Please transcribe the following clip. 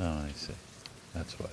Oh, I see. That's why.